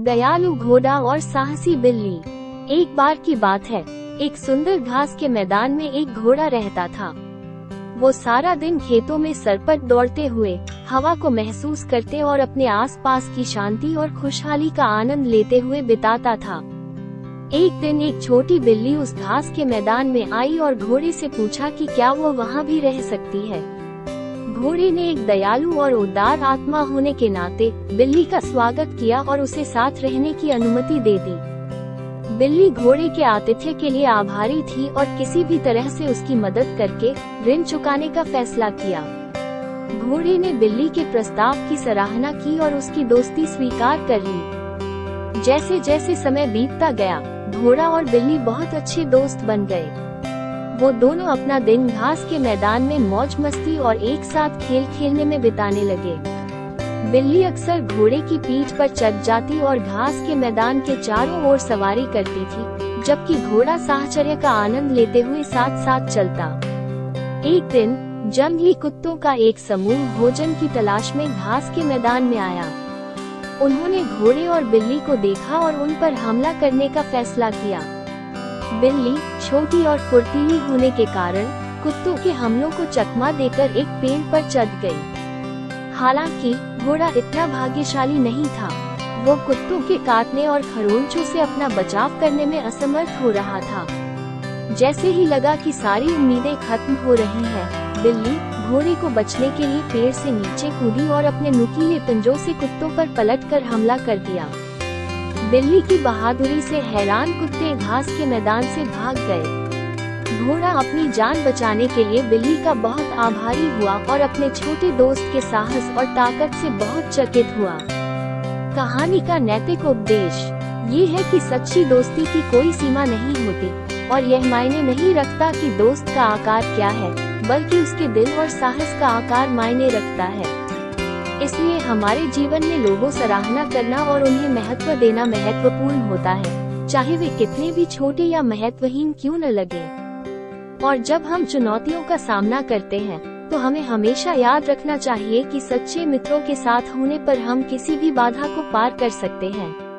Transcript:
दयालु घोड़ा और साहसी बिल्ली। एक बार की बात है, एक सुंदर घास के मैदान में एक घोड़ा रहता था। वो सारा दिन खेतों में सरपट दौड़ते हुए, हवा को महसूस करते और अपने आसपास की शांति और खुशहाली का आनंद लेते हुए बिताता था। एक दिन एक छोटी बिल्ली उस घास के मैदान में आई और घोड़े से पूछा कि क्या वो वहाँ भी रह सकती है। घोड़े ने एक दयालु और उदार आत्मा होने के नाते बिल्ली का स्वागत किया और उसे साथ रहने की अनुमति दे दी। बिल्ली घोड़े के आतिथ्य के लिए आभारी थी और किसी भी तरह से उसकी मदद करके ऋण चुकाने का फैसला किया। घोड़े ने बिल्ली के प्रस्ताव की सराहना की और उसकी दोस्ती स्वीकार कर ली। जैसे जैसे समय बीतता गया, घोड़ा और बिल्ली बहुत अच्छे दोस्त बन गए। वो दोनों अपना दिन घास के मैदान में मौज मस्ती और एक साथ खेल खेलने में बिताने लगे। बिल्ली अक्सर घोड़े की पीठ पर चढ़ जाती और घास के मैदान के चारों ओर सवारी करती थी, जबकि घोड़ा साहचर्य का आनंद लेते हुए साथ साथ चलता। एक दिन, जंगली कुत्तों का एक समूह भोजन की तलाश में घास के मैदान में आया। उन्होंने घोड़े और बिल्ली को देखा और उन पर हमला करने का फैसला किया। बिल्ली छोटी और फुर्तीली होने के कारण कुत्तों के हमलों को चकमा देकर एक पेड़ पर चढ़ गई। हालाँकि घोड़ा इतना भाग्यशाली नहीं था। वो कुत्तों के काटने और खरोंचों से अपना बचाव करने में असमर्थ हो रहा था। जैसे ही लगा कि सारी उम्मीदें खत्म हो रही हैं, बिल्ली घोड़े को बचने के लिए पेड़ से नीचे कूदी और अपने नुकीले पंजों से कुत्तों पर पलटकर हमला कर दिया। बिल्ली की बहादुरी से हैरान कुत्ते घास के मैदान से भाग गए। घोड़ा अपनी जान बचाने के लिए बिल्ली का बहुत आभारी हुआ और अपने छोटे दोस्त के साहस और ताकत से बहुत चकित हुआ। कहानी का नैतिक उपदेश, ये है कि सच्ची दोस्ती की कोई सीमा नहीं होती, और यह मायने नहीं रखता कि दोस्त का आकार क्या है, बल्कि उसके दिल और साहस का आकार मायने रखता है। इसलिए हमारे जीवन में लोगों सराहना करना और उन्हें महत्व देना महत्वपूर्ण होता है। चाहे वे कितने भी छोटे या महत्वहीन क्यों न लगे। और जब हम चुनौतियों का सामना करते हैं तो हमें हमेशा याद रखना चाहिए कि सच्चे मित्रों के साथ होने पर हम किसी भी बाधा को पार कर सकते हैं।